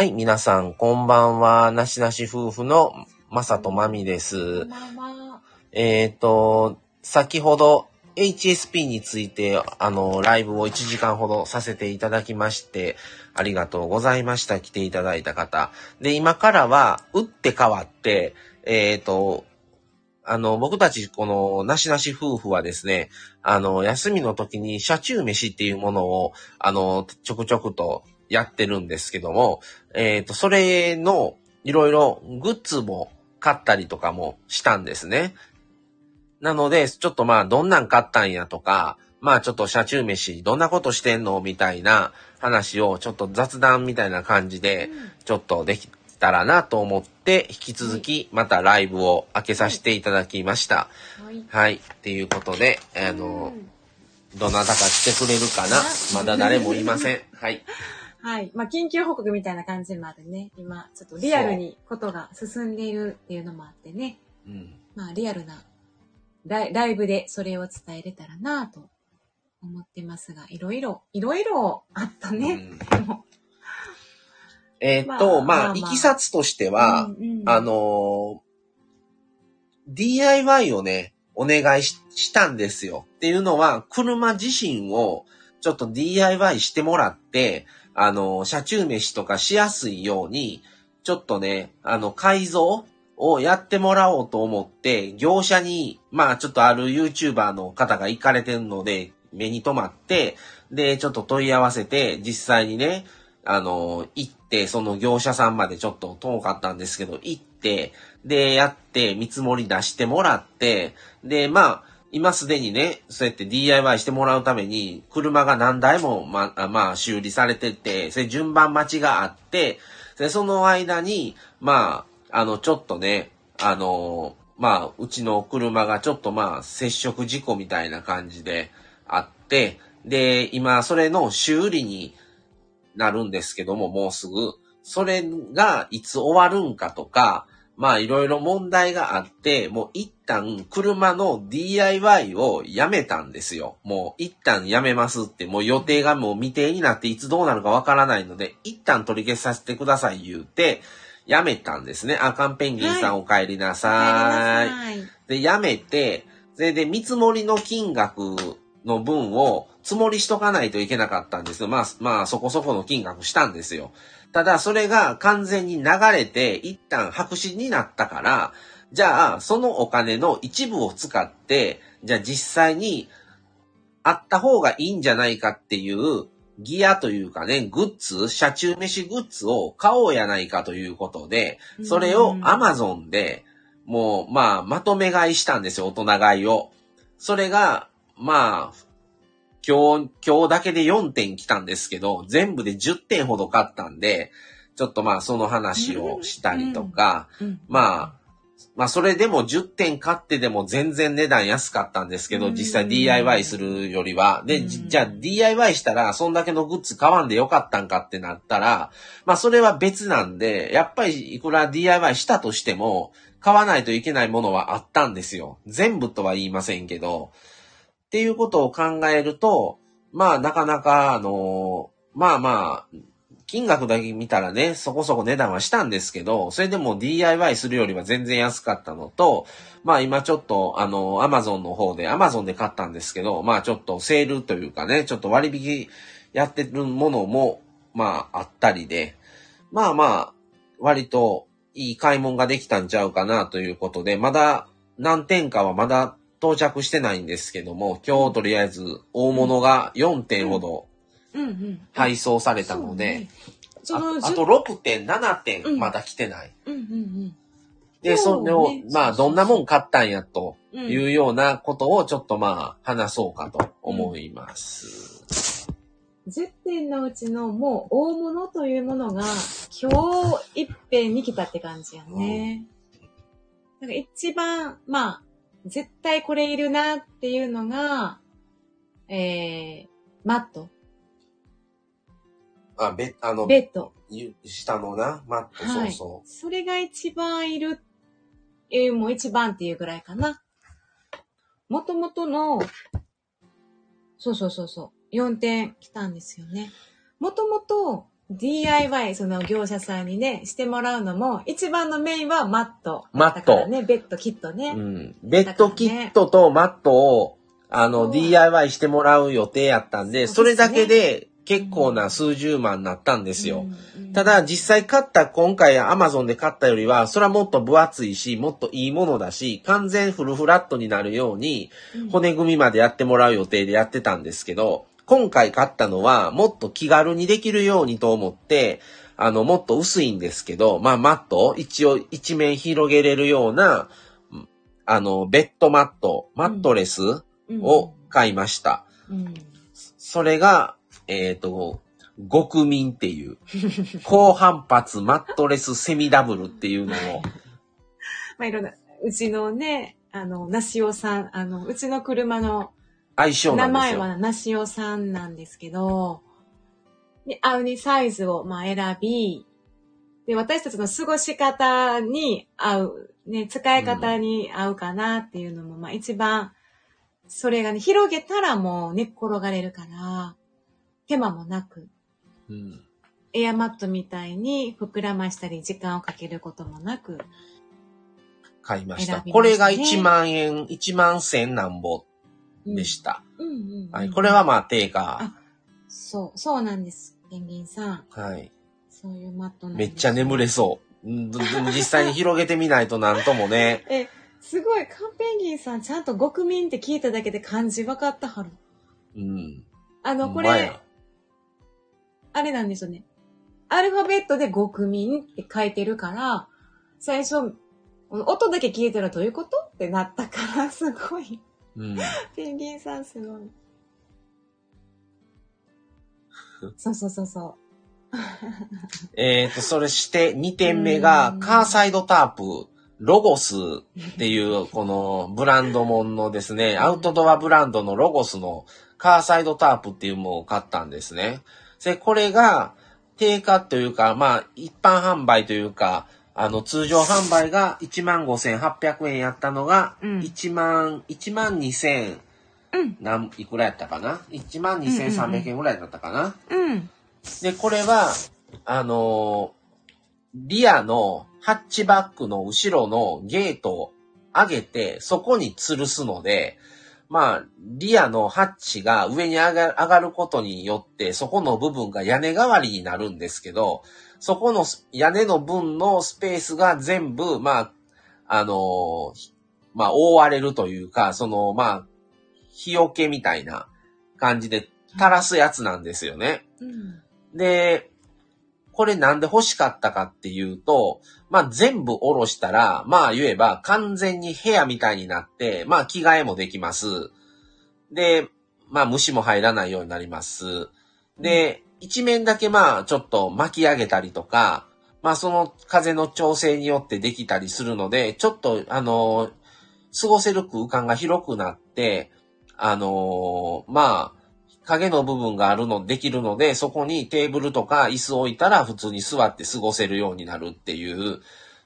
はい、皆さん、こんばんは。なしなし夫婦のまさとまみです。えっ、と、先ほど HSP について、あの、ライブを1時間ほどさせていただきまして、ありがとうございました。来ていただいた方。で、今からは、打って変わって、えっ、と、あの、僕たち、この、なしなし夫婦はですね、あの、休みの時に、車中飯っていうものを、あの、ちょくちょくとやってるんですけども、えっ、と、それの、いろいろグッズも買ったりとかもしたんですね。なので、ちょっとまあ、どんなん買ったんやとか、まあちょっと車中飯、どんなことしてんのみたいな話を、ちょっと雑談みたいな感じで、ちょっとできたらなと思って、引き続き、またライブを開けさせていただきました。はい。はい。っていうことで、あの、どなたか来てくれるかなまだ誰もいません。はい。はい。まあ、緊急報告みたいな感じもあるね。今、ちょっとリアルにことが進んでいるっていうのもあってね。うん。まあ、リアルなライライブでそれを伝えれたらなと思ってますが、いろいろ、いろいろあったね。うんえーっと、まあ、まあまあまあいきさつとしては、うんうんあのー DIY をね、お願いししたんですよ。っていうのは、車自身をちょっと DIY してもらって、あの車中飯とかしやすいように、ちょっとね、あの、改造をやってもらおうと思って、業者に、まあちょっとある YouTuber の方が行かれてるので、目に留まって、で、ちょっと問い合わせて、実際にね、あの、行って、その業者さんまでちょっと遠かったんですけど、行って、で、やって、見積もり出してもらって、で、まあ、今すでにね、そうやって DIY してもらうために、車が何台も、まあ、まあ、修理されてて、それ順番待ちがあって、で、その間に、まあ、あの、ちょっとね、あの、まあ、うちの車がちょっとまあ、接触事故みたいな感じであって、で、今、それの修理になるんですけども、もうすぐ、それがいつ終わるんかとか、まあいろいろ問題があって、もう一旦車の DIY をやめたんですよ。もう一旦やめますって、もう予定がもう未定になっていつどうなるかわからないので、一旦取り消させてください言うて、やめたんですね。あかんペンギンさんお帰りなさい。はい。で、やめて、それで見積もりの金額の分を積もりしとかないといけなかったんですよ。まあ、まあ、そこそこの金額したんですよ。ただ、それが完全に流れて、一旦白紙になったから、じゃあ、そのお金の一部を使って、じゃあ実際にあった方がいいんじゃないかっていうギアというかね、グッズ、車中飯グッズを買おうやないかということで、それをうん Amazon で、もう、まあ、まとめ買いしたんですよ、大人買いを。それが、まあ、今日、今日だけで4点来たんですけど、全部で10点ほど買ったんで、ちょっとまあ、その話をしたりとか、うん。まあ、まあ、それでも10点買ってでも全然値段安かったんですけど、うん実際 DIY するよりは。で、じゃあ DIY したら、そんだけのグッズ買わんでよかったんかってなったら、まあ、それは別なんで、やっぱりいくら DIY したとしても、買わないといけないものはあったんですよ。全部とは言いませんけど。っていうことを考えると、まあ、なかなか、あのまあまあ、金額だけ見たらね、そこそこ値段はしたんですけど、それでも DIY するよりは全然安かったのと、まあ今ちょっと、あの、Amazon の方で、Amazon で買ったんですけど、まあちょっとセールというかね、ちょっと割引やってるものも、まああったりで、まあまあ、割といい買い物ができたんちゃうかなということで、まだ何点かはまだ到着してないんですけども、今日とりあえず大物が4点ほど。配送されたので、ああと6点、7う点んまだ来てない。うんうんで、それを、まあ、どんなもん買ったんやとうん。いうようなことをちょっとまあ、話そうかと思います。10点のうちのもう大物というものが今日一遍に来たって感じやね。なんか一番、まあ、絶対これいるなっていうのが、えー、マット、あ、べ、あの、ベッド。ゆ下のな、マット、そうはい。そそれが一番いる、えー、もう一番っていうぐらいかな。もともとの、そうそうそうそう、4点来たんですよね。もともと、DIY、その業者さんにね、してもらうのも、一番のメインはマット。マットね、ベッド、キットね。うん。ベッドキットとマットを、あの、そう DIY してもらう予定やったんで、そそうれだけで結構な数十万になったんですよ。ただ、実際買った、今回 Amazon で買ったよりは、それはもっと分厚いし、もっといいものだし、完全フルフラットになるように、骨組みまでやってもらう予定でやってたんですけど、今回買ったのは、もっと気軽にできるようにと思って、あの、もっと薄いんですけど、まあ、マット、一応一面広げれるような、うんあの、ベッドマット、マットレスうん。を買いました。うん。それが、えっ、と、極民っていう、高反発マットレスセミダブルっていうのを、まあ、いろんな、うちのね、あの、なしおさん、あの、うちの車の相性な名。前はなしおさんなんですけど、で、合うにサイズを、まあ、選び、で、私たちの過ごし方に合う、ね、使い方に合うかなっていうのも、まあ、一番、それがね、広げたらもう寝っ転がれるから、手間もなく、うんエアマットみたいに膨らましたり時間をかけることもなく、買いました。ねこれが1万円、1万千なんぼでした。これはまあ定価。あそう、そうなんです。ペンギンさん。はい。そういうマットなんめっちゃ眠れそう。実際に広げてみないとなんともね。え、すごい、カンペンギンさん、ちゃんと国民って聞いただけで漢字分かったはる。うん。あの、これあれなんですよね。アルファベットで国民って書いてるから、最初、音だけ聞いたらどういうこと？ってなったから、すごい。うん。ペンギンさんすごい。そうそうそうそえっ、と、それして2点目がうんカーサイドタープ、ロゴスっていうこのブランドもんのですね、アウトドアブランドのロゴスのカーサイドタープっていうものを買ったんですね。で、これが定価というか、まあ一般販売というか、あの通常販売が15,800円やったのがうん1万、1万2000、うんなんいくらやったかな ?1 万2300円ぐらいだったかな、う。うん。で、これは、あのーリアのハッチバックの後ろのゲートを上げて、そこに吊るすので、まあ、リアのハッチが上に上が上がることによって、そこの部分が屋根代わりになるんですけど、そこのス屋根の分のスペースが全部、まあ、あのーまあ、覆われるというか、その、まあ、日よけみたいな感じで垂らすやつなんですよね。うん。で、これなんで欲しかったかっていうと、まあ全部下ろしたら、まあ言えば完全に部屋みたいになって、まあ着替えもできます。で、まあ虫も入らないようになります。で、一面だけまあちょっと巻き上げたりとか、まあその風の調整によってできたりするので、ちょっとあの、過ごせる空間が広くなって、あのまあ、影の部分があるの、できるので、そこにテーブルとか椅子を置いたら普通に座って過ごせるようになるっていう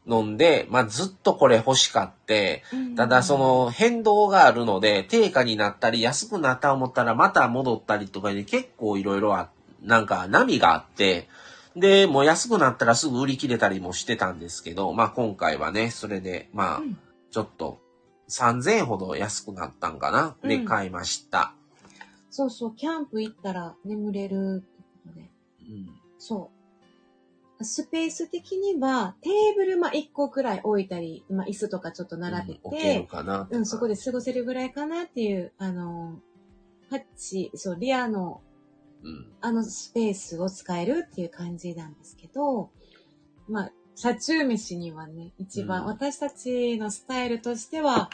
ので、まあずっとこれ欲しかって、ただそ、の変動があるので、定価になったり安くなった思ったらまた戻ったりとかで結構いろいろあ、なんか波があって、で、もう安くなったらすぐ売り切れたりもしてたんですけど、まあ今回はね、それで、まあうん。ちょっと3000円ほど安くなったんかな？でうん。買いました。そうそう、キャンプ行ったら眠れるってことで。うんそう。スペース的には、テーブルまあ1個くらい置いたり、まあ椅子とかちょっと並べうん置けるて、かな。うん、そこで過ごせるぐらいかなっていう、あの、ハッチ、そう、リアのうん。あのスペースを使えるっていう感じなんですけど、まあ、車中飯にはね、一番、うん私たちのスタイルとしては、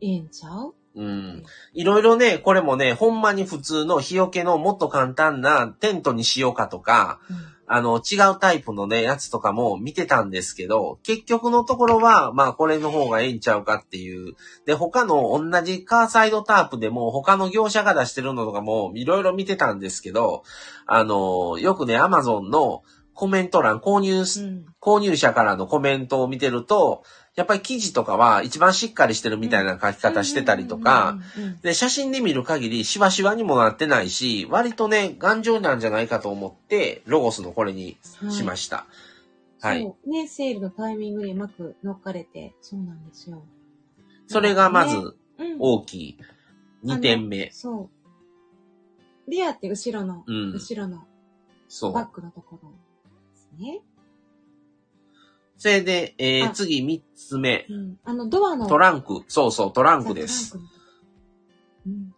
いいんちゃう？うん。いろいろね、これもね、ほんまに普通の日よけのもっと簡単なテントにしようかとか、あの、違うタイプのね、やつとかも見てたんですけど、結局のところは、まあ、これの方がええんちゃうかっていう。で、他の同じカーサイドタープでも、他の業者が出してるのとかも、いろいろ見てたんですけど、あの、よくね、アマゾンのコメント欄、購入。購入者からのコメントを見てると、やっぱり記事とかは一番しっかりしてるみたいな書き方してたりとか、で、写真で見る限りシワシワにもなってないし、割とね、頑丈なんじゃないかと思って、ロゴスのこれにしました。はい。そう。ね、セールのタイミングにうまく乗っかれて、そうなんですよ。それがまずうん、大きい2点目。そう。レアって後ろの、うん。後ろのそう。バックのところですね。それで、えーあ次3つ目。うん。あの、ドアの。トランク。そうそう、トランクです。。うん。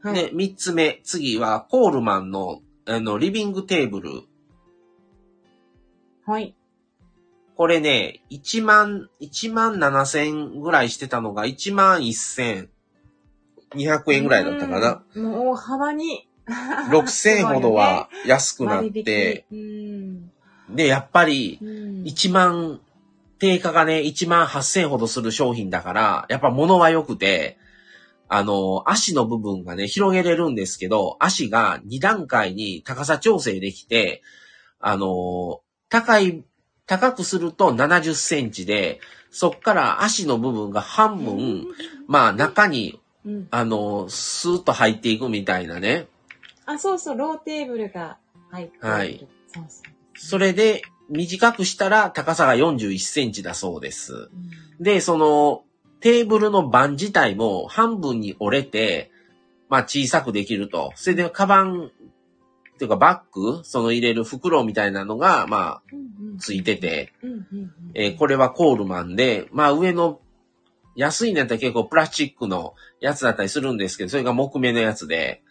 はい。で、3つ目。次は、コールマンの、あの、リビングテーブル。はい。これね、1万、1万7千ぐらいしてたのが、1万1千200円ぐらいだったかな。うん。もう大幅に。6千ほどは安くなっ割て、引。うん。で、やっぱり、うん。1万、定価がね、1万8千ほどする商品だから、やっぱ物は良くて、あの、足の部分がね、広げれるんですけど、足が2段階に高さ調整できて、あの、高い、高くすると70センチで、そっから足の部分が半分、まあ中に、うん。あの、スーッと入っていくみたいなね。あ、そうそう、ローテーブルが入ってる。はい。そうそう。それで、短くしたら高さが41センチだそうです。うん。で、その、テーブルの板自体も半分に折れて、まあ小さくできると。それで、カバン、っていうかバッグ、その入れる袋みたいなのが、まあ、ついてて、えーこれはコールマンで、まあ上の、安いのやったら結構プラスチックのやつだったりするんですけど、それが木目のやつで、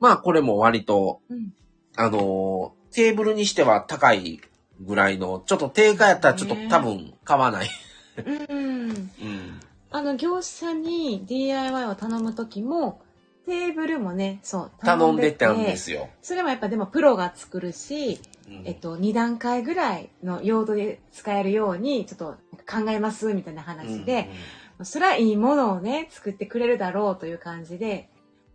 まあこれも割と、うん。あのーテーブルにしては高いぐらいの、ちょっと定価やったらちょっとね多分買わない。うんうん。うん。あの、業者に DIY を頼むときも、テーブルもね、そう、頼んでたんですよ。それもやっぱでもプロが作るし、うんえっと、2段階ぐらいの用途で使えるように、ちょっと考えます、みたいな話で、それはいいものをね、作ってくれるだろうという感じで、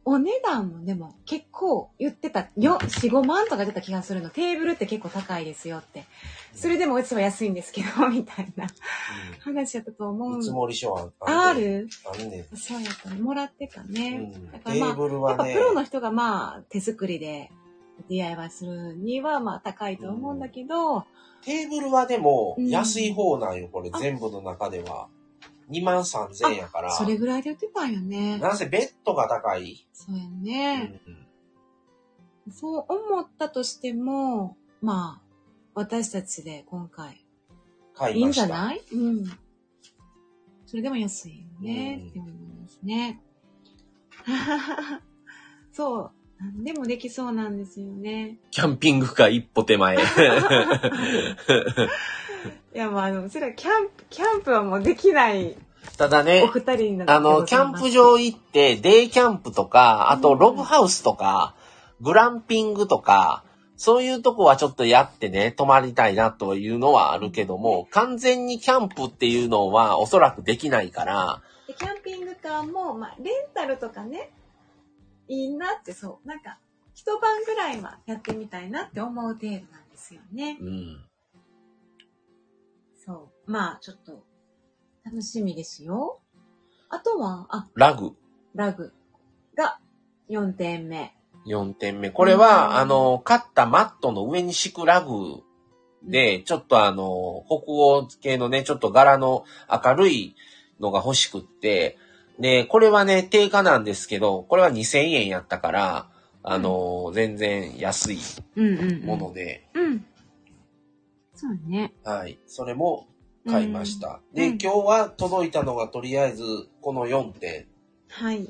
お値段もでも結構言ってた、よ、4、5万とか出た気がするの。テーブルって結構高いですよって。それでもうちは安いんですけど、みたいな話やったと思うんう見積もり書はあんねんるあんねんそうやったね。もらってたね。うんだからまあテーブルやっぱプロの人がまあ手作りで DIY するにはまあ高いと思うんだけど、テーブルはでもうん安い方なんよ、これあ全部の中では。2万3000円やから。それぐらいで売ってたんよね。なんせベッドが高い。そうやうね。んそう思ったとしても、まあ、私たちで今回、いいん買いました。じゃない？うん。それでも安いよね、うんって思いますね。そう。何でもできそうなんですよね。キャンピングカー一歩手前。いや、まあ、あの、それはキャンプ、キャンプはもうできない。おただね、二人になってあの、キャンプ場行って、デイキャンプとか、あとログハウスとか、グランピングとか、そういうとこはちょっとやってね、泊まりたいなというのはあるけども、完全にキャンプっていうのはおそらくできないから、でキャンピングカーも、まあ、レンタルとかね、いいなって、そう、なんか、一晩ぐらいはやってみたいなって思う程度なんですよね。うん。まあ、ちょっと、楽しみですよ。あとは、あ、ラグ。ラグが4点目。4点目。これは、うんあの、買ったマットの上に敷くラグで、ちょっとあの、北欧系のね、ちょっと柄の明るいのが欲しくって、で、これはね、定価なんですけど、これは2000円やったから、あの、全然安いうんうん、もので、うん。そうね。はい。それも買いました。で、うん今日は届いたのがとりあえずこの4点。はい。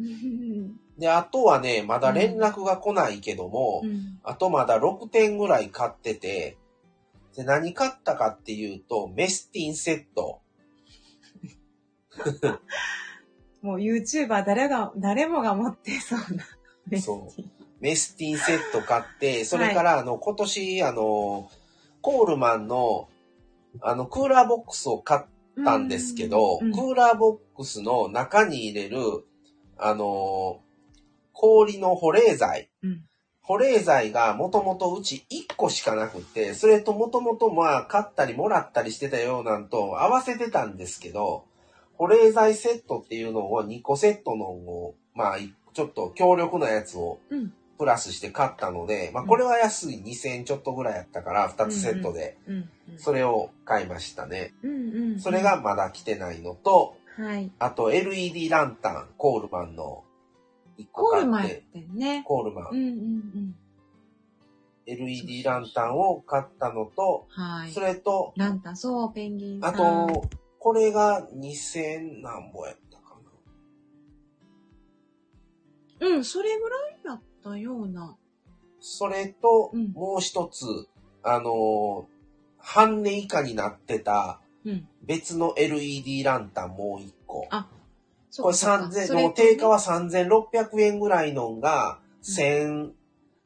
うんで、あとはね、まだ連絡が来ないけども、うんあとまだ6点ぐらい買ってて、で、何買ったかっていうと、メスティンセット。もう YouTuber 誰が、誰もが持ってそうな。そうメスティンセット買って、それからあの、今年、あの、コールマンの、あの、クーラーボックスを買ったんですけど、うんクーラーボックスの中に入れる、あの、氷の保冷剤。うん保冷剤がもともとうち1個しかなくて、それともともとまあ買ったりもらったりしてたようなんと合わせてたんですけど、保冷剤セットっていうのを2個セットのを、まあちょっと強力なやつをうん。プラスして買ったので、まあこれは安い2000ちょっとぐらいやったから2つセットで、うん。それを買いましたね。うんうん。それが、まだ来てないのと、はい。あと LED ランタン、コールマンの1個コー買っ、ルマンやっててね。コールマンうんうんうん。LED ランタンを買ったのと、はいそ。れと、ランタン、そう、ペンギン。あと、これが2000何ぼやったかな。うん、それぐらいだったような。それと、うんもう一つ、あのー半値以下になってたうん。別の LED ランタンもう一個。あそこれうかそうか3000、それの定価は3600円ぐらいのが、1000、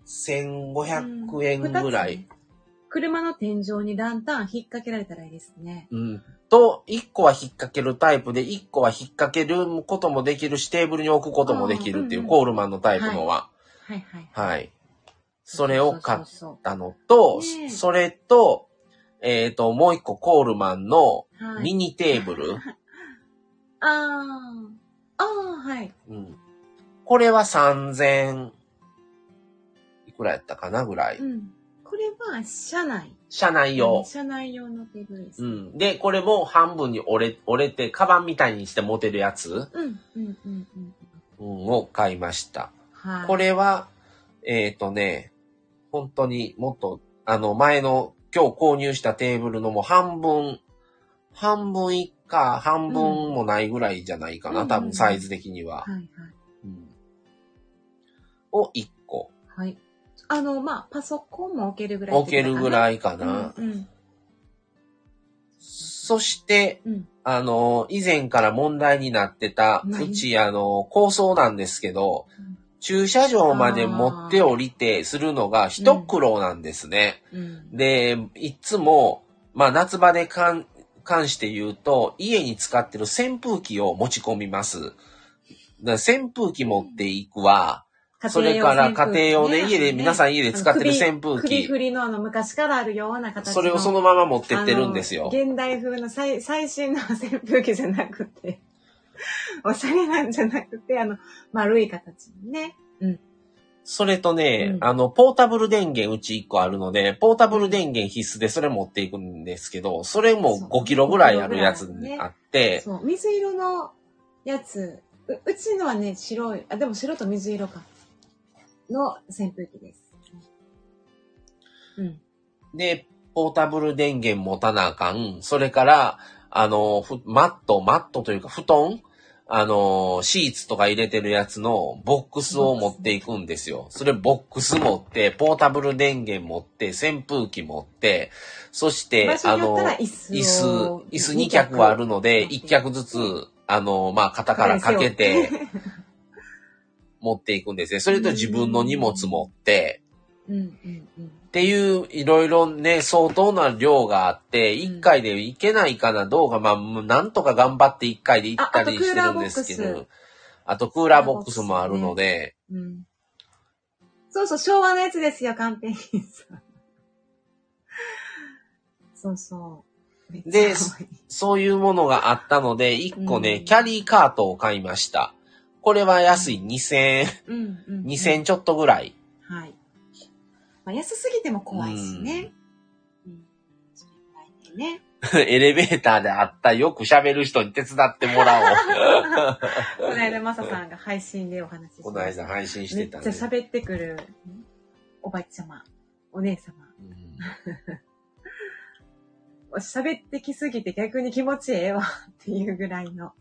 1500円ぐらい。。車の天井にランタン引っ掛けられたらいいですね。うん。と、1個は引っ掛けるタイプで、1個は引っ掛けることもできるし、テーブルに置くこともできるっていう、コールマンのタイプのは。はいはい。はい。それを買ったのと、それと、えっ、と、もう一個コールマンのミニテーブル。ああ。ああ、はい。うん。これは3000、いくらやったかなぐらい。うん。これは、車内。車内用。車内用のテーブルです。ううん。ん。で、これも半分に折れ、折れて、カバンみたいにして持てるやつ、うん、うん、うん。うん、を買いました。はい。これは、えっ、とね、本当にもっと、あの、前の今日購入したテーブルのもう半分、半分以下、半分もないぐらいじゃないかな、うん多分サイズ的には。はい、はい。うんを1個。はい。あの、まあ、パソコンも置けるぐらい。置けるぐらいいかな。うん、うん。そして、うんあの、以前から問題になってた、何うち、あの、高層なんですけど、うん駐車場まで持って降りてするのが一苦労なんですね。うん。で、いつも、まあ夏場で関関して言うと、家に使ってる扇風機を持ち込みます。扇風機持っていくわ。それから家庭用ね、家で、皆さん家で使ってる扇風首機。振りのあの昔からあるような形の。それをそのまま持ってってるんですよ現代風の最最新の扇風機じゃなくて、おしゃれなんじゃなくて、あの、丸い形にね。うん。それとね、うんあの、ポータブル電源うち1個あるので、ポータブル電源必須でそれ持っていくんですけど、それもそう5キロぐらいあるやつ5キロぐらいねあって、そう、水色のやつ、ううちのはね、白い、あ、でも白と水色か。の扇風機です。うん。で、ポータブル電源持たなあかん。それから、あの、ふマット、マットというか布団あの、シーツとか入れてるやつのボックスを持っていくんですよ。それボックス持って、ポータブル電源持って、扇風機持って、そしてあの椅子椅子を、椅子2脚はあるので、1脚ずつ、あの、まあ、肩からかけて、持っていくんですね。それと自分の荷物持って、うんうんうん。っていう、いろいろね、相当な量があって、一回でいけないかな、どうか、まあ、なんとか頑張って一回で行ったりしてるんですけど、あとクーラーボックスもあるので、うん。そうそう、昭和のやつですよ、カンペインさん。そうそう。でそういうものがあったので、一個ね、うんキャリーカートを買いました。これは安い2000、うんうんうん。2000ちょっとぐらい。まあ、安すぎても怖いしね。うん。それぐらいでね。エレベーターであったよく喋る人に手伝ってもらおう。この間、マサさんが配信でお話ししこました。の間配信しめっちゃてたね。喋ってくるおばちゃま、お姉様。うん 喋ってきすぎて逆に気持ちええわっていうぐらいの。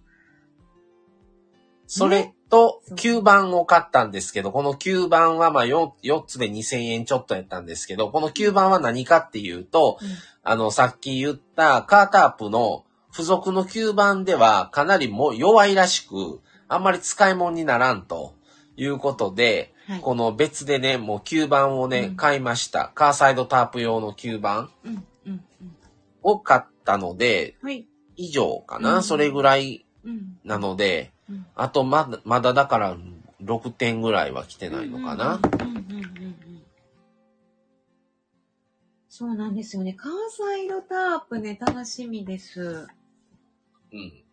それと吸盤を買ったんですけど、この吸盤はまあ 4, 4つで2000円ちょっとやったんですけど、この吸盤は何かっていうと、あの、さっき言ったカータープの付属の吸盤ではかなりもう弱いらしく、あんまり使い物にならんということで、はい。この別でね、もう吸盤をね、うん買いました。カーサイドタープ用の吸盤うん、うん、うん。を買ったので、はい。以上かな、うんそれぐらいうん。なので、うんあとまだ、まだだから6点ぐらいは来てないのかな。そうなんですよね。関西色タープね、楽しみです。うん。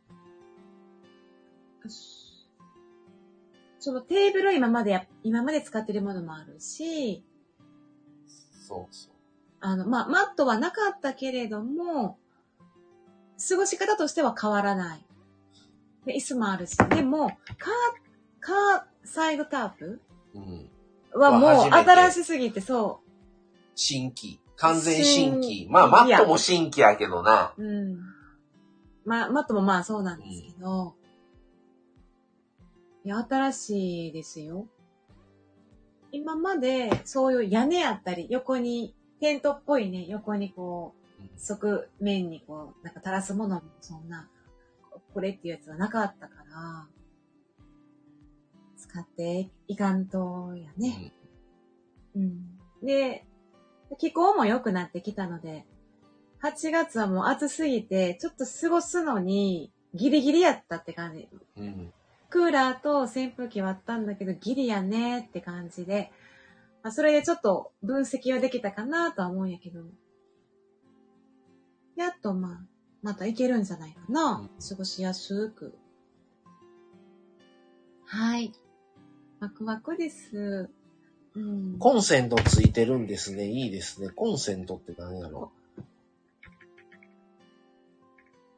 そのテーブル今までや、今まで使ってるものもあるし、そうそう。あの、まあ、マットはなかったけれども、過ごし方としては変わらない。で、椅子もあるし。でも、カー、カーサイドタープ？うん。はもうは初めて新しすぎて、そ新規。完全新規。新まあ、マットも新規やけどな。う。うん。まあ、マットもまあそうなんですけど、いや、新しいですよ。今まで、そういう屋根やったり、横に、テントっぽいね、横にこう、側面にこう、なんか垂らすものもそんな、これっていうやつはなかったから、使っていかんとやね。うん。で、気候も良くなってきたので、8月はもう暑すぎて、ちょっと過ごすのにギリギリやったって感じ。うん。うん。クーラーと扇風機はあったんだけど、ギリやねって感じで、まあ、それでちょっと分析はできたかなとは思うんやけど、やっとまあ、またいけるんじゃないかな。うん過ごしやすく。はい。ワクワクです。うん。コンセントついてるんですね。いいですね。コンセントって何やろ？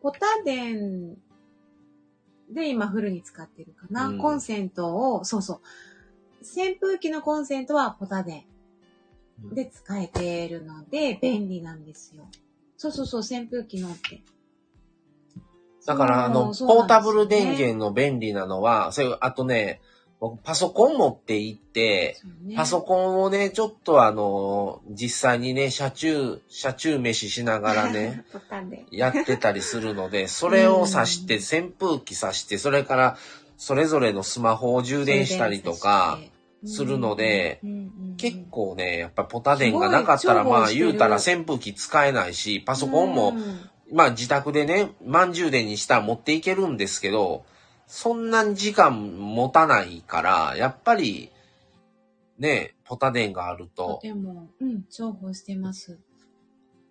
ポタデンで今フルに使ってるかな。うんコンセントを、そうそう。扇風機のコンセントはポタデンで使えてるので便利なんですよ。そうそうそう、扇風機のって。だから、あの、そうポータブル電源の便利なのは、それ、あとね、僕パソコン持って行って、ねパソコンをね、ちょっとあの、実際にね、車中、車中飯しながらね。やってたりするので、それを挿して、扇風機挿して、それから、それぞれのスマホを充電したりとか、するので、結構ね、やっぱポタ電がなかったら、まあ言うたら扇風機使えないし、パソコンもう、んまあ自宅でね、満充電にしたら持っていけるんですけど、そんなに時間持たないから、やっぱり、ね、ポタ電があるとと、ても、うん、重宝してます。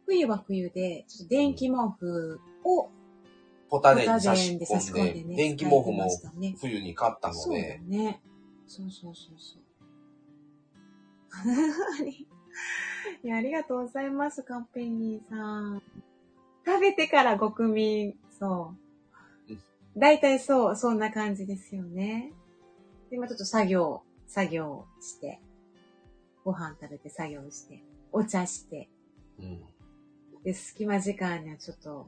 冬は冬で、ちょっと電気毛布をポタ電に差し込んで、込んでね。電気毛布も冬に買ったのそうね。そうそうそうそう。いや、ありがとうございます、カンペニーさん。食べてからごくみ、そううん。大体そう、そんな感じですよね。で今ちょっと作業、作業して、ご飯食べて作業して、お茶して、うんで、隙間時間にはちょっと、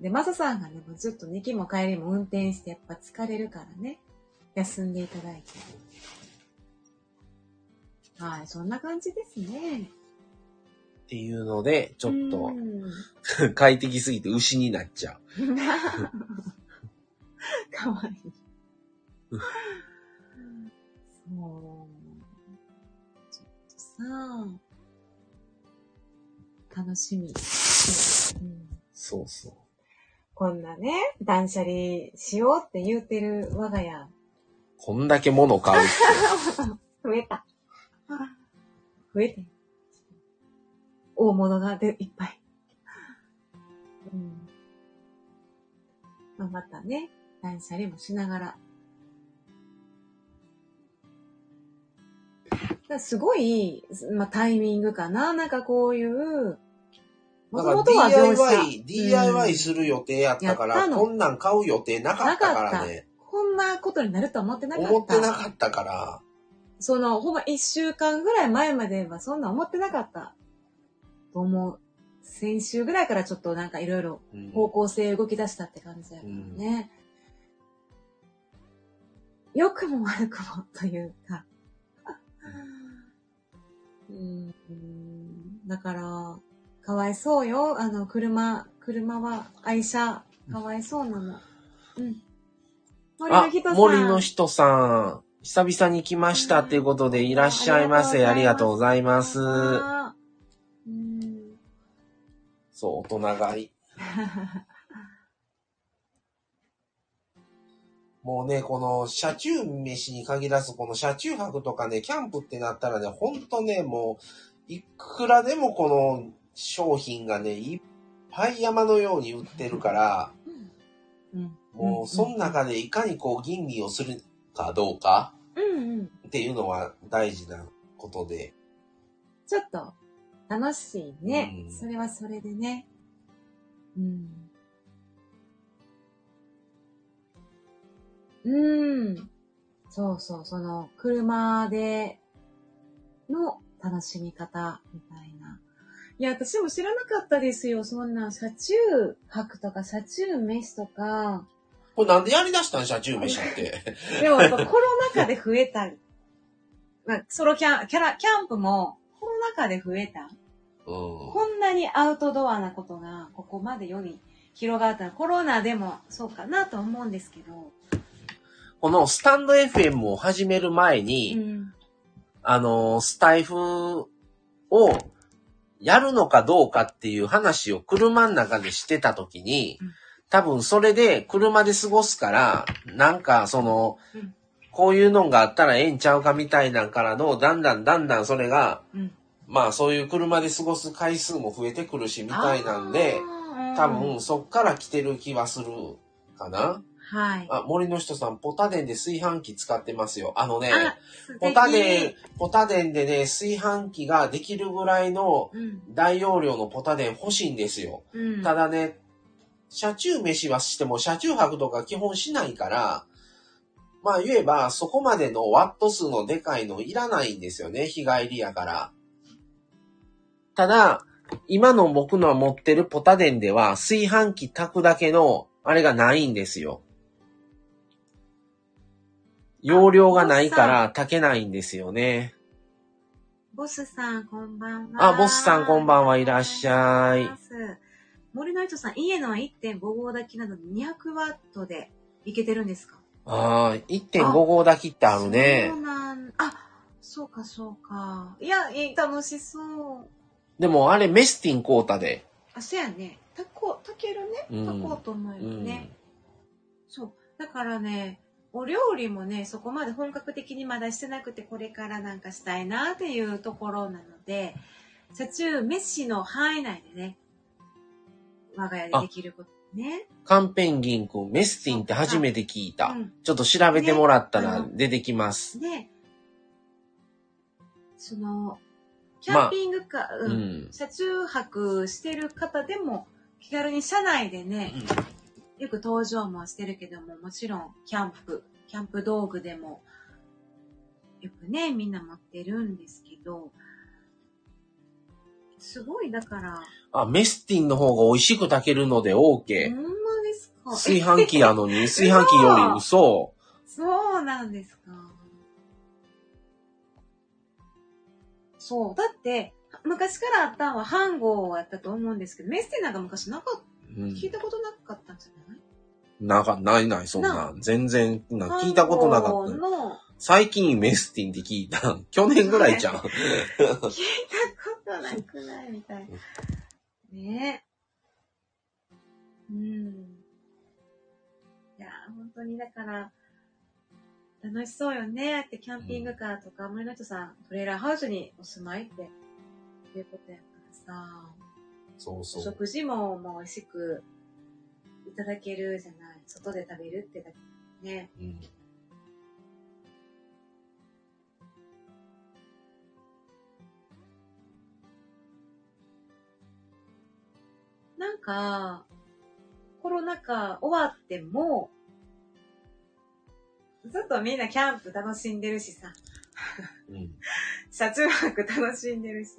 で、マサさんがね、もうずっと行きも帰りも運転して、やっぱ疲れるからね、休んでいただいて。はい、そんな感じですね。っていうので、ちょっうとん 快適すぎて牛になっちゃう。かわいい。そう。ちょっとさ、楽しみ。うんそうそう。こんなね、断捨離しようって言うてる我が家、こんだけ物買うって。増えた。増えて。大物がでいっぱい。うん。まあ、またね、断捨離もしながら。だすごい、まあ、タイミングかな。なんかこういう、もともとは DIY、DIY する予定やったから、こんなん買う予定なかったからね。こんなことになるとは思ってなかった。思ってなかったから、その、ほんま一週間ぐらい前まではそんな思ってなかった。と思う。先週ぐらいからちょっとなんかいろいろ方向性動き出したって感じだからね。良くも悪くもというか。うん、だから、かわいそうよ。あの、車、車は愛車、かわいそうなの。うん。森の人さん。森の人さん、久々に来ましたっていうことでいらっしゃいませ。ありがとうございます。うん。そう、大人がい。もうね、この車中飯に限らず、この車中泊とかね、キャンプってなったらね、ほんとね、もう、いくらでもこの商品がね、いっぱい山のように売ってるから、うん。もう、その中でいかにこう、吟味をするかどうか？うんうん。っていうのは大事なことで。ちょっと楽しいね。うんそれはそれでね。うん。うん。そうそう、その、車での楽しみ方みたいな。いや、私も知らなかったですよ。そんな、車中泊とか、車中飯とか。これなんでやり出したん？車中飯って。でもコロナ禍で増えた。まあ、ソロキャン、キャラ、キャンプもコロナ禍で増えた。うん。こんなにアウトドアなことがここまで世に広がったらコロナでもそうかなと思うんですけど。このスタンド FM を始める前うに、ん。あの、スタイフをやるのかどうかっていう話を車の中でしてた時にうん、多分それで車で過ごすから、なんかそのうん、こういうのがあったらええんちゃうかみたいなんからの、だんだんだんだんそれが、うん。まあそういう車で過ごす回数も増えてくるしみたいなんで、多分、そっから来てる気はするかな。はい。あ、森の人さん、ポタデンで炊飯器使ってますよ。あのね、ポタデン、ポタデンでね、炊飯器ができるぐらいのうん。大容量のポタデン欲しいんですよ。うん。ただね、車中飯はしても車中泊とか基本しないから、まあ言えばそこまでのワット数のでかいのいらないんですよね、日帰りやから。ただ、今の僕の持ってるポタデンでは炊飯器炊くだけのあれがないんですよ。容量がないから炊けないんですよね。ボスさん、こんばんは。あボスさんこんばんはいらっしゃい。森の人さん、家のは1.5号炊きなので200ワットでいけてるんですか？ああ、1.5号炊きってあるねそ。うなん、あ、そうかそうか。いや、いい楽しそう。でもあれメスティン買うたで。あ、そうやね。炊こう、炊けるね？うん炊こうと思えばうん。ね。そう。だからね、お料理もね、そこまで本格的にまだしてなくて、これからなんかしたいなっていうところなので、車中飯の範囲内でね、我が家でできることね。カンペンギンくん、メスティンって初めて聞いた。うん。ちょっと調べてもらったらね。出てきます。で、その、キャンピングカー、ううん。ん。車中泊してる方でも気軽に車内でね、よく登場もしてるけども、もちろんキャンプ、キャンプ道具でもよくね、みんな持ってるんですけど、すごいだから、あ、メスティンの方が美味しく炊けるので OK。ほんまですか？炊飯器やのに、炊飯器より嘘。そうなんですか。そう。だって、昔からあったんは飯号やったと思うんですけど、メステなんか昔なかっうん聞いたことなかったんじゃない？なんか、ないない、そんなな。全然、な聞いたことなか飯った。最近メスティンって聞いた。去年ぐらいじゃん。聞いたことなくないみたい。ねうん。いや、本当にだから、楽しそうよね。ってキャンピングカーとか、森の人さん、トレーラーハウスにお住まいっていうことやからさ、おそうそう。食事ももう美味しくいただけるじゃない。外で食べるってだけでね。うんか、コロナ禍終わっても、ずっとみんなキャンプ楽しんでるしさ、うん車中泊楽しんでるし。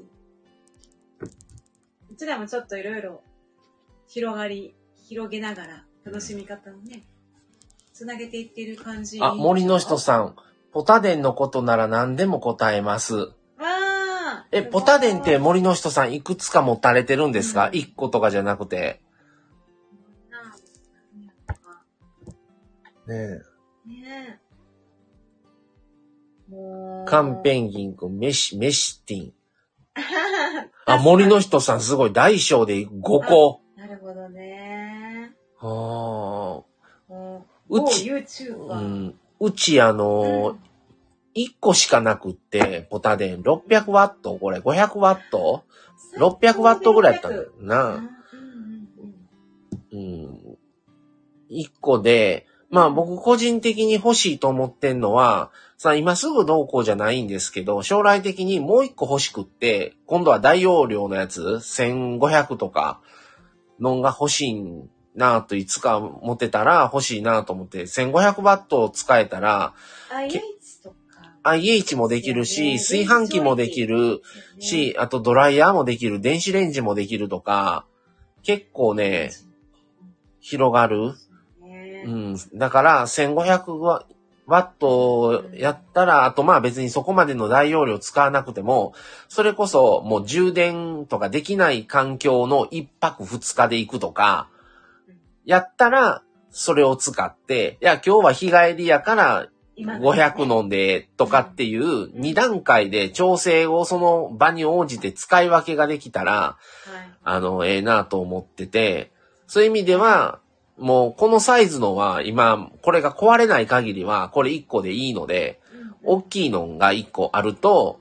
うちらもちょっといろいろ広がり、広げながら楽しみ方をね、つなげていってる感じ。あ、森の人ん。さん。ポタデンのことなら何でも答えます。え、ポタデンっても森の人さんいくつか持たれてるんですか？うん一、個とかじゃなくて。ねえ。ねえ。カンペンギンくん、メシ、メシティン。あ、森の人さんすごい大小で5個。なるほどね。あーもう、ち。うん、うちあの、1個しかなくって、ポタ電600ワットこれ500ワット ?600 ワットぐらいやったんだようんな？うんうんうん。1個で、まあ僕個人的に欲しいと思ってんのは、さあ今すぐどうこうじゃないんですけど、将来的にもう1個欲しくって、今度は大容量のやつ、1500とかのが欲しいなといつか持ってたら欲しいなと思って、1500ワットを使えたら、IH とか。IH もできるし、炊飯器もできるし、あとドライヤーもできる、電子レンジもできるとか、結構ね、広がる。ねうん。だから、1500ワワットやったら、あとまあ別にそこまでの大容量使わなくても、それこそもう充電とかできない環境の1泊2日で行くとか、やったら、それを使って、いや、今日は日帰りやから500飲んでとかっていう2段階で調整をその場に応じて使い分けができたら、はい。あの、ええなと思ってて、そういう意味では、もうこのサイズのは今、これが壊れない限りは、これ1個でいいので、大きいのが1個あると、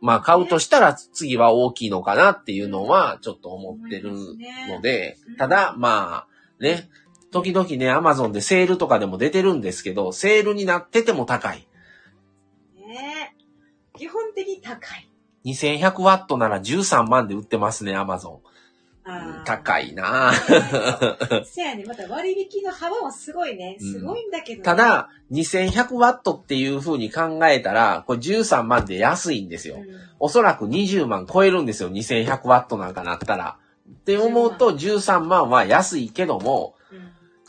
まあ買うとしたら次は大きいのかなっていうのはちょっと思ってるのでうん、ただまあね、時々ね、アマゾンでセールとかでも出てるんですけど、セールになってても高い。ね基本的に高い。2100ワットなら13万で売ってますね、アマゾン。高いな せやね、また割引の幅もすごいね。すごいんだけど、ねた、だ、2100ワットっていう風に考えたら、これ13万で安いんですよ。うんおそらく20万超えるんですよ。2100ワットなんかなったら。って思うと13万は安いけども、うん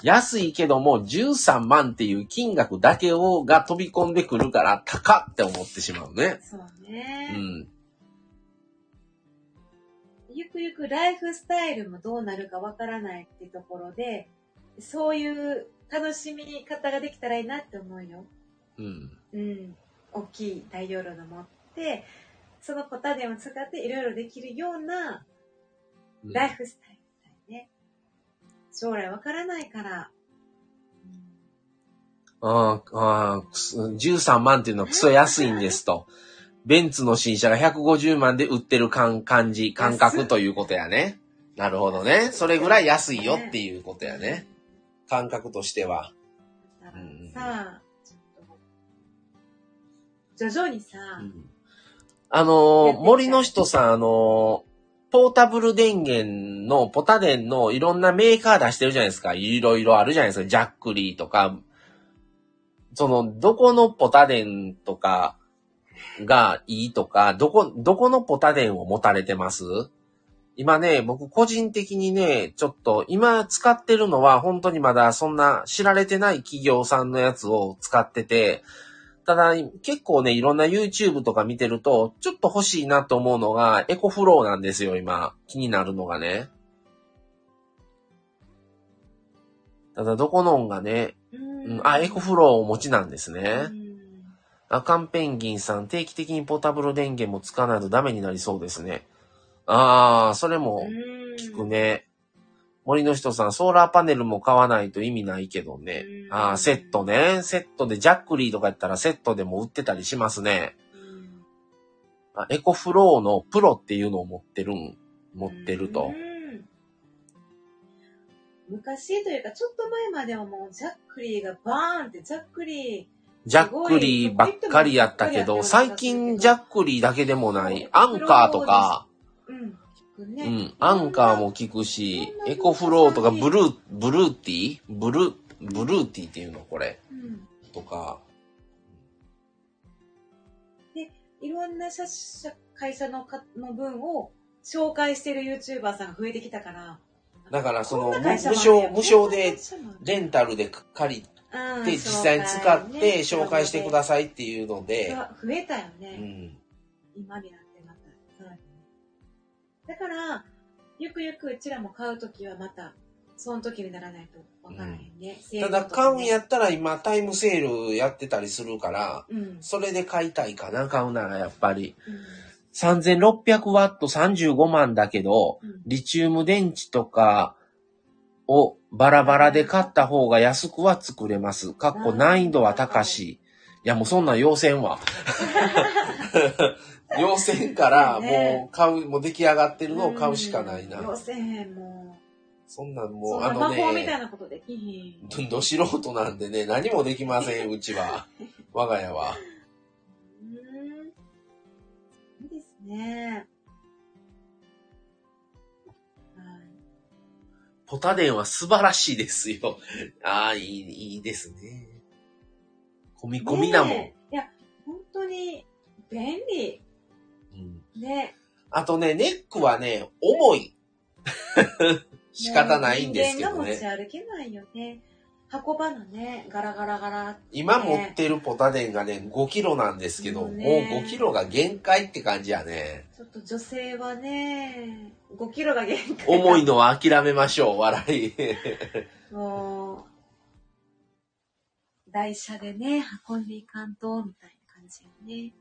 安いけども13万っていう金額だけをが飛び込んでくるから高って思ってしまうね。そううね、ん。ゆくゆくライフスタイルもどうなるかわからないってところで、そういう楽しみ方ができたらいいなって思うよ。うん。うん。大きい大容量の持って、そのポタ電を使っていろいろできるようなうんライフスタイルだよね。将来わからないから。ああ、ああ、くす13万っていうのはクソ安いんですと。ベンツの新車が150万で売ってる感感じ、感覚ということやね。なるほどね。それぐらい安いよっていうことやね。感覚としては。さあ、徐々にさ、あのー森の人さん、あのーポータブル電源のポタ電のいろんなメーカー出してるじゃないですか。いろいろあるじゃないですか。ジャックリーとか。その、どこのポタ電とかがいいとか、どこ、どこのポタ電を持たれてます？今ね、僕個人的にね、ちょっと今使ってるのは本当にまだそんな知られてない企業さんのやつを使ってて、ただ結構ね、いろんな YouTube とか見てると、ちょっと欲しいなと思うのがエコフローなんですよ、今。気になるのがね。ただどこのんがね、うんうん、あ、エコフローをお持ちなんですうね。んアカンペンギンさん、定期的にポータブル電源も使わないとダメになりそうですね。あー、それも聞くね。森の人さん、ソーラーパネルも買わないと意味ないけどね。うんあー、セットね。セットで、ジャックリーとかやったらセットでも売ってたりしますね。うんあエコフローのプロっていうのを持ってるん、持ってるとう。ん昔というか、ちょっと前まではもう、ジャックリーがバーンって、ジャックリー、ジャックリーばっかりやったけど、最近ジャックリーだけでもない。アンカーとか、ね。うん、アンカーも聞くし、エコフローとかブルー、ブルーティー？ブルー、ブルーティーっていうのこれ？うん。とか。いろんな社社会社のかの分を紹介してる YouTuber さんが増えてきたから。だからその無償無償でレンタルで借りうんて実際に使って紹介してくだささいっていうので、増えたようね。ん。今になだから、ゆくゆくうちらも買うときはまた、その時にならないとわからへんね。ただ買うんやっったら今タイムセールやってたりするから、うん。それで買いたいかな、買うならやっぱり。うん3600ワット35万だけど、うんリチウム電池とかをバラバラで買った方が安くは作れます。かっこ難易度は高し。や、もうそんなん要せんわ。要せんから、ねもう買う、もう出来上がってるのを買うしかないな。うん要せへん、もそんなんう。もう、そんなあの魔法みたいね、なことできひん。どど素人なんでね、何もできません、うちは。我が家は。うーん。いいですね。はい。ポタデンは素晴らしいですよ。ああ、いい、いいですね。込み込みだもん。ねえいや、本当に便利。うんね。あとね、ネックはね、重い。仕方ないんですけどもう人ね。間が持ち歩けないよね。運ばなね、ガラガラガラって。今持ってるポタデンがね、5キロなんですけど、もうもうね5キロが限界って感じやね。ちょっと女性はね、5キロが限界。重いのは諦めましょう、笑い。もう、台車でね、運んでいかんと、みたいな感じよね。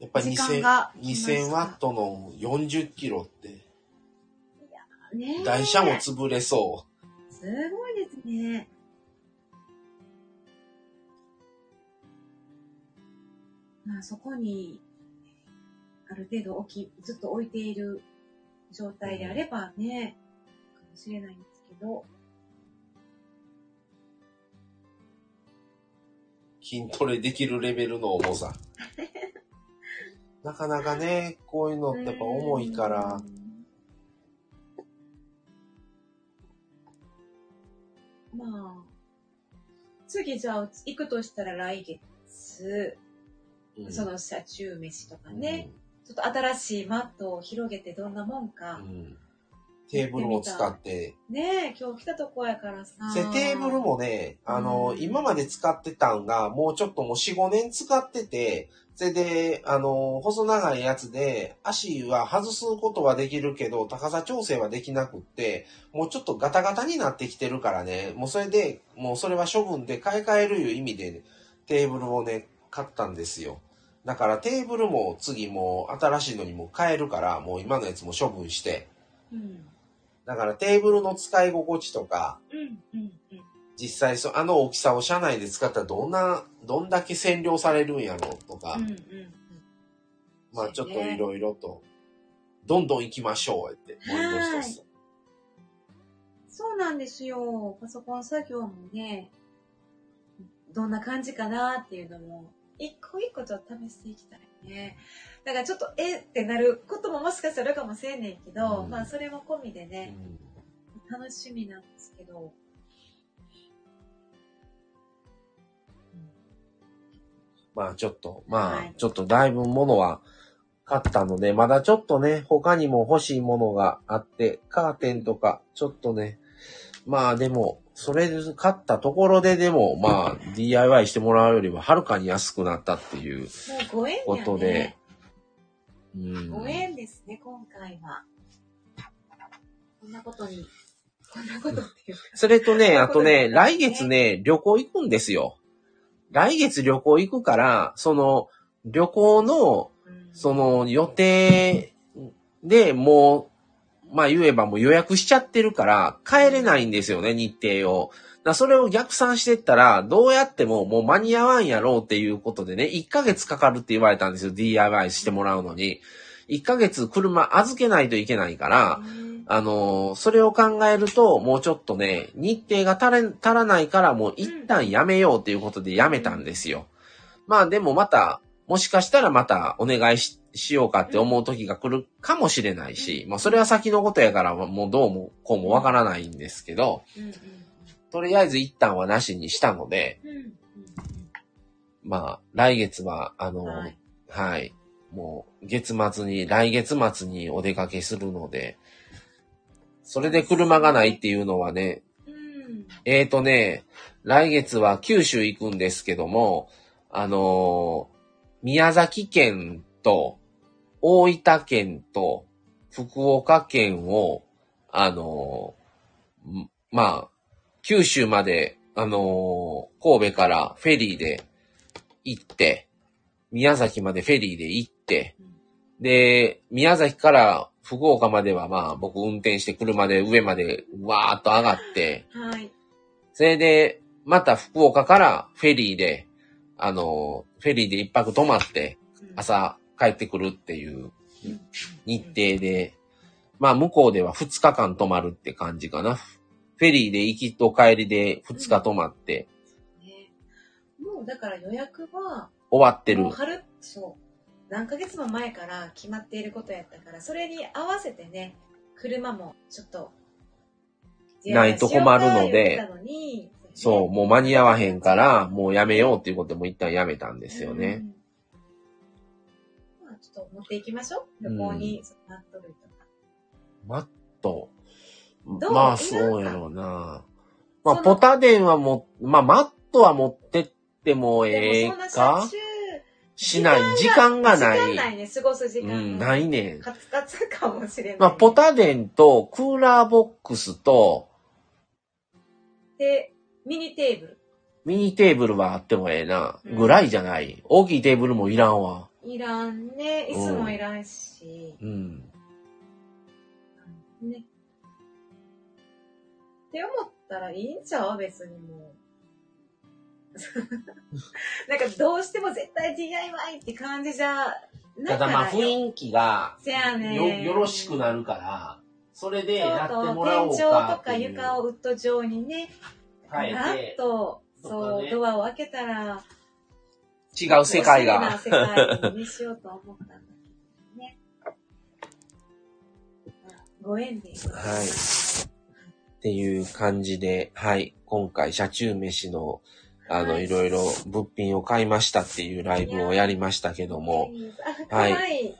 うんやっぱ時間2000が来ました2000ワットの40キロって、ねえ台車も潰れそすごいですね。まあそこに、ある程度置き、ずっと置いている状態であればね、かもしれないんですけど、う。筋トレできるレベルの重さ。なかなかね、こういうのってやっぱ重いから。う、ん。まあ、次じゃあ行くとしたら来月、うん。その車中飯とかね、ちょっと新しいマットを広げてどんなもんか。う。んテーブルを使って、ねえ、今日来たとこやからさ。でテーブルもね、あの、うん今まで使ってたんが、もうちょっともう4、5年使ってて、それで、あの、細長いやつで、足は外すことはできるけど、高さ調整はできなくって、もうちょっとガタガタになってきてるからね、もうそれで、もうそれは処分で買い替えるいう意味で、テーブルをね、買ったんですよ。だからテーブルも次もう新しいのにもう変えるから、もう今のやつも処分して、うん。だからテーブルの使い心地とか、うん、うん、うん。実際そあの大きさを車内で使ったらどんな、どんだけ占領されるんやろうとか、うん、うん、うん。まあちょっといろいろと、どんどん行きましょうって、もう一つそうなんですよ。パソコン作業もね、どんな感じかなっていうのも、一個一個ちょっと試していきたいね。だからちょっと、えってなることももしかしたらかもしれんねんけど、うん。まあそれも込みでうね、ん。楽しみなんですけど。まあちょっと、まはい。あちょっとだいぶものは買ったので、まだちょっとね、他にも欲しいものがあって、カーテンとか、ちょっとね、まあでも、それで買ったところででも、まあ DIY してもらうよりははるかに安くなったっていうことでね。、うん。ご縁ですね、今回は。こんなことに、こんなことっていうか。それとね、あとね、来月ね、旅行行くんですよ。来月旅行行くから、その、旅行の、うんその予定でもう、まあ言えばもう予約しちゃってるから、帰れないんですよね、日程を。だそれを逆算してったら、どうやってももう間に合わんやろうっていうことでね、1ヶ月かかるって言われたんですよ、DIY してもらうのに。1ヶ月車預けないといけないから、ねあのーそれを考えると、もうちょっとね、日程が足れ足らないから、もう一旦やめようっていうことでやめたんですよ。まあでもまた、もしかしたらまたお願いししようかって思う時が来るかもしれないし、まあそれは先のことやから、もうどうもこうもわからないんですけど、とりあえず一旦はなしにしたので、まあ来月は、あのはい。はい。もう、月末に、来月末にお出かけするので、それで車がないっていうのはね、うん。えーとね、来月は九州行くんですけども、あのー宮崎県と大分県と福岡県を、あのまあ、九州まで、あのー神戸からフェリーで行って、宮崎までフェリーで行って、で、宮崎から福岡まではまあ僕運転して車で上までわーっと上がって、はい。それで、また福岡からフェリーで、あの、フェリーで一泊泊まって、うん朝帰ってくるっていう日程で、まあ向こうでは2日間泊まるって感じかな。フェリーで行きと帰りで2日泊まってねもうだから予約は、終わってる。春、そう。何ヶ月も前から決まっていることやったから、それに合わせてね、車もちょっと、ないと困るのでのにそう、もう間に合わへんから、もうやめようっていうことでもう一旦やめたんですよね。うん。まあ、ちょっと持っていきましょう。旅行に、マット類とか。マット。まあそうやろうな。まあポタデンはも、まあマットは持ってってもええかしない。時間がない。時間ないね、過ごす時間が。うん、ないねん。カツカツかもしれない。まあポタデンとクーラーボックスとで、ミニテーブル。ミニテーブルはあってもええな。うんぐらいじゃない。大きいテーブルもいらんわ。いらんね。椅子もいらんし。うん。ね。って思ったらいいんちゃう？別にもう。なんかどうしても絶対 DIY って感じじゃないかだまあ雰囲気がせやねよよろしくなるから、それでやってもらおう天井かとかっていう。床をウッド状にね、変ガえてッ、と、とそう、ドアを開けたら、違う世界が。世界にしようと思ったんだけどね。ご縁で。はいっていう感じで、はい。今回、車中飯の、あの、はいいろいろ物品を買いましたっていうライブをやりましたけども、あ、かわいい。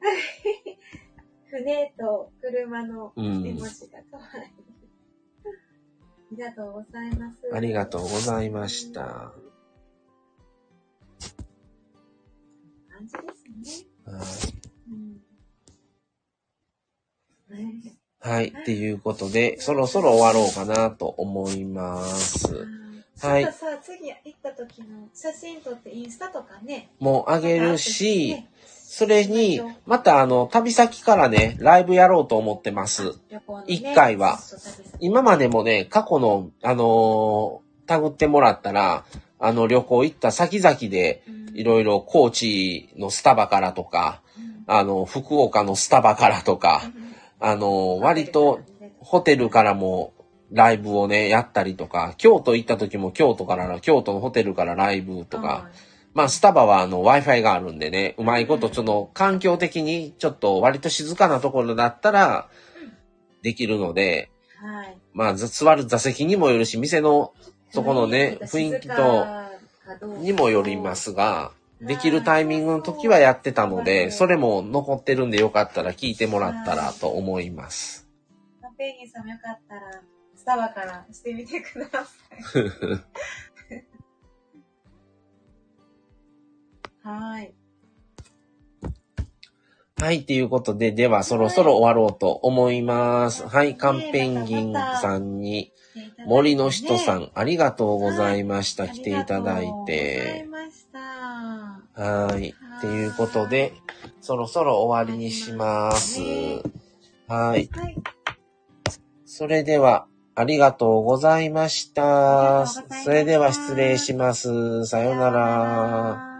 船と車のうん絵文字がかわいい。ありがとうございます。ありがとうございました。感じですね。はいうんねはい。っていうことで、そろそろ終わろうかなと思います。はいちょっとさ、次行った時の写真撮ってインスタとかね。もうあげるし、ねそれに、またあの、旅先からね、ライブやろうと思ってます。一回は。今までもね、過去の、あのー、タグってもらったら、あの、旅行行った先々で、いろいろ高知のスタバからとか、あの、福岡のスタバからとか、あの、割と、ホテルからもライブをね、やったりとか、京都行った時も京都から、京都のホテルからライブとか、まあ、スタバはあの、Wi-Fi があるんでね、うまいこと、その、環境的にちょっと割と静かなところだったら、できるので、はい。まあ、ざ座る座席にもよるし、店のそこのね、雰囲気と、にもよりますが、できるタイミングの時はやってたので、それも残ってるんでよかったら聞いてもらったらと思います。ペンギンさんもよかったら、スタバからしてみてください。はい。はい、ということで、ではそろそろ終わろうと思います。はい、カンペンギンさんに、森の人さん、ありがとうございました。来ていただいて。はい。っていうことで、そろそろ終わりにします。はい。はい。それでは、ありがとうございました。ありがとうございましたそれでは失礼します。さようなら。